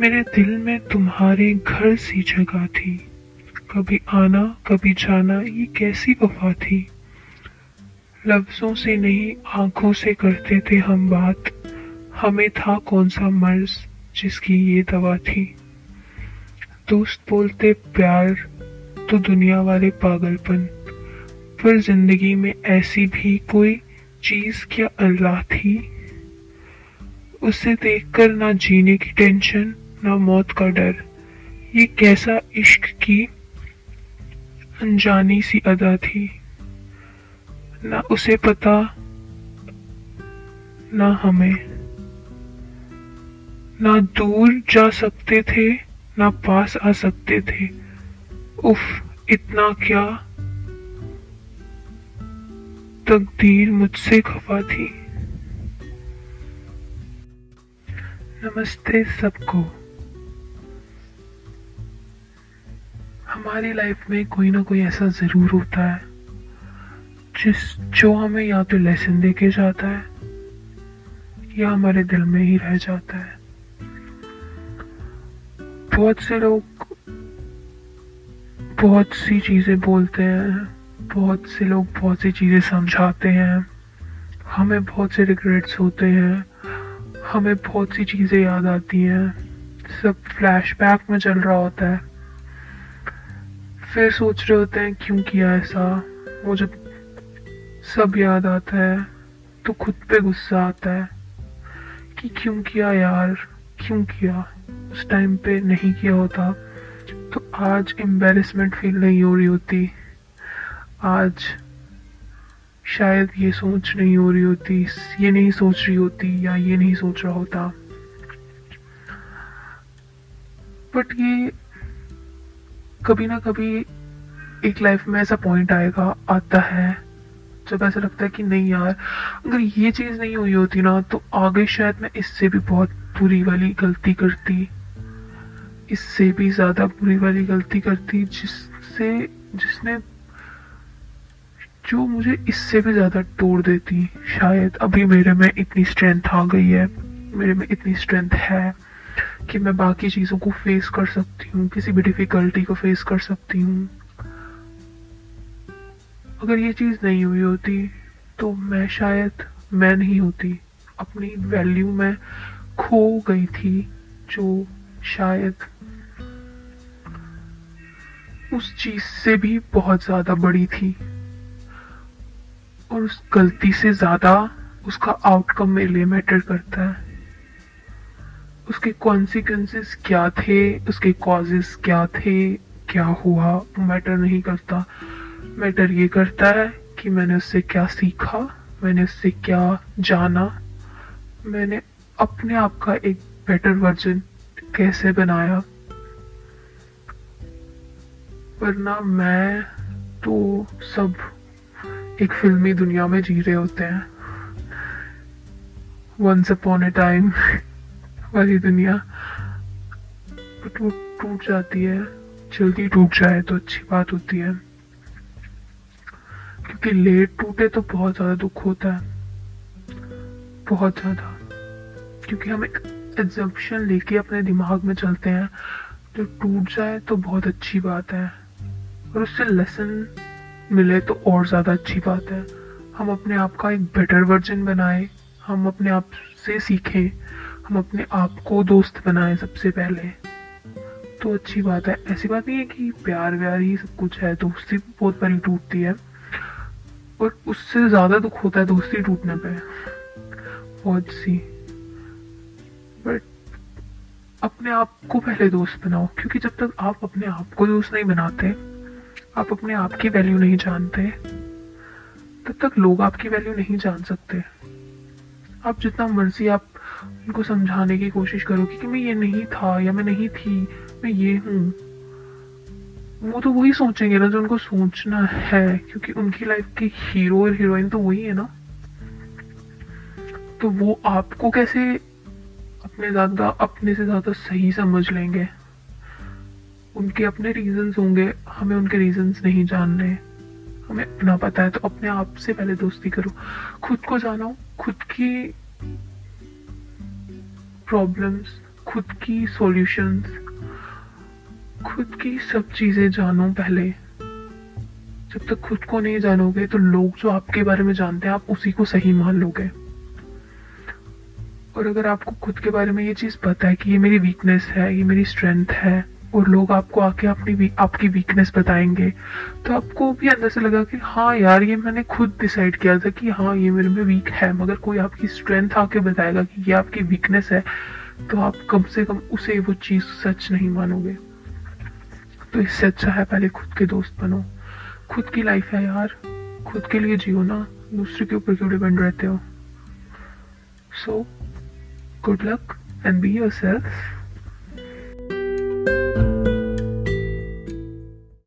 मेरे दिल में तुम्हारे घर सी जगह थी। कभी आना, कभी जाना, ये कैसी वफा थी? लफ्जों से नहीं, आँखों से करते थे हम बात। हमें था कौन सा मर्ज जिसकी ये दवा थी? दोस्त बोलते, प्यार तो दुनिया वाले पागलपन। पर ज़िंदगी में ऐसी भी कोई चीज़ क्या अल्लाह थी? उसे देखकर ना जीने की टेंशन ना मौत का डर। ये कैसा इश्क की अनजानी सी अदा थी। ना उसे पता, ना हमें। ना दूर जा सकते थे, ना पास आ सकते थे। उफ, इतना क्या? तकदीर मुझसे खफा थी। नमस्ते सबको। हमारी लाइफ में कोई ना कोई ऐसा ज़रूर होता है, जिस, जो हमें या तो लेसन दे के जाता है, या हमारे दिल में ही रह जाता है। बहुत से लोग बहुत सी चीज़ें बोलते हैं, बहुत से लोग बहुत सी चीज़ें समझाते हैं, हमें बहुत से रिग्रेट्स होते हैं, हमें बहुत सी चीज़ें याद आती हैं, सब फ्लैशबैक में चल रहा होता है। फिर सोच रहे होते हैं, क्यों किया ऐसा? वो जब सब याद आता है तो खुद पे गुस्सा आता है कि क्यों किया यार, क्यों किया? उस टाइम पे नहीं किया होता। तो आज एम्बेरसमेंट फील नहीं हो रही होती। आज शायद ये सोच नहीं हो रही होती, ये नहीं सोच रही होती या ये नहीं सोच रहा होता। बट ये कभी ना कभी एक लाइफ में ऐसा पॉइंट आएगा, आता है। जब ऐसा लगता है कि नहीं यार, अगर ये चीज़ नहीं हुई होती ना तो आगे शायद मैं इससे भी बहुत बुरी वाली गलती करती। इससे भी ज़्यादा बुरी वाली गलती करती, जिससे, जिसने, जो मुझे इससे भी ज़्यादा तोड़ देती। शायद अभी मेरे में इतनी स्ट्रेंथ आ गई है, मेरे में इतनी स्ट्रेंथ है। कि मैं बाकी चीज़ों को फेस कर सकती हूँ, किसी भी डिफिकल्टी को फेस कर सकती हूँ। अगर ये चीज़ नहीं हुई होती तो मैं शायद, मैं नहीं होती। अपनी वैल्यू में खो गई थी, जो शायद उस चीज़ से भी बहुत ज़्यादा बड़ी थी। और उस गलती से ज़्यादा उसका आउटकम मेरे लिए मैटर करता है। उसके कॉन्सिक्वेंसेस क्या थे? उसके कॉजेस क्या थे? क्या हुआ? मैटर नहीं करता। मैटर ये करता है कि मैंने उससे क्या सीखा? मैंने उससे क्या जाना? मैंने अपने आप का एक बेटर वर्जन कैसे बनाया? वरना मैं तो सब एक फिल्मी दुनिया में जी रहे होते हैं। वंस अपॉन ए टाइम वाली दुनिया वो टूट जाती है। जल्दी टूट जाए तो अच्छी बात होती है। क्योंकि लेट टूटे तो बहुत ज़्यादा दुख होता है। बहुत ज़्यादा। क्योंकि हम एक एग्जम्पन लेके अपने दिमाग में चलते हैं। जो टूट जाए तो बहुत अच्छी बात है। और उससे लेसन मिले तो और ज़्यादा अच्छी बात है। हम अपने आप का एक बेटर वर्जन बनाए। हम अपने आप से सीखें। हम अपने आप को दोस्त बनाए सबसे पहले। तो अच्छी बात है। ऐसी बात नहीं है कि प्यार व्यार ही सब कुछ है। दोस्ती बहुत बारी टूटती है। और उससे ज़्यादा दुख होता है दोस्ती टूटने पे। बहुत सी। बट अपने आप को पहले दोस्त बनाओ। क्योंकि जब तक आप अपने आप को दोस्त नहीं बनाते, आप अपने आप की वैल्यू नहीं जानते, तब तक लोग आपकी वैल्यू नहीं जान सकते। आप जितना मर्ज़ी आप उनको समझाने की कोशिश करो कि मैं ये नहीं था या मैं नहीं थी, मैं ये हूँ। वो तो वही सोचेंगे ना जो उनको सोचना है, क्योंकि उनकी लाइफ के हीरो और हीरोइन तो वही है ना। तो वो आपको कैसे अपने ज़्यादा, अपने से ज़्यादा सही समझ लेंगे? उनके अपने रीजंस होंगे, हमें उनके रीजंस नहीं जानने। हमें अपना पता है तो अपने आप से पहले दोस्ती करो। खुद को जानो, खुद की प्रॉब्लम्स खुद की सॉल्यूशंस खुद की सब चीज़ें जानो पहले। जब तक खुद को नहीं जानोगे तो लोग जो आपके बारे में जानते हैं, आप उसी को सही मान लोगे। और अगर आपको खुद के बारे में ये चीज़ पता है कि ये मेरी वीकनेस है, ये मेरी स्ट्रेंथ है और लोग आपको आके अपनी आपकी वीकनेस बताएँगे। तो आपको भी अंदर से लगा कि हाँ यार, ये मैंने खुद डिसाइड किया था कि हाँ ये मेरे में वीक है। मगर कोई आपकी स्ट्रेंथ आके बताएगा कि ये आपकी वीकनेस है तो आप कम से कम उसे वो चीज़ सच नहीं मानोगे। तो इससे अच्छा है पहले खुद के दोस्त बनो। खुद की लाइफ है यार। खुद के लिए जियो ना। दूसरे के ऊपर क्यों डिपेंड रहते हो? So good luck and be yourself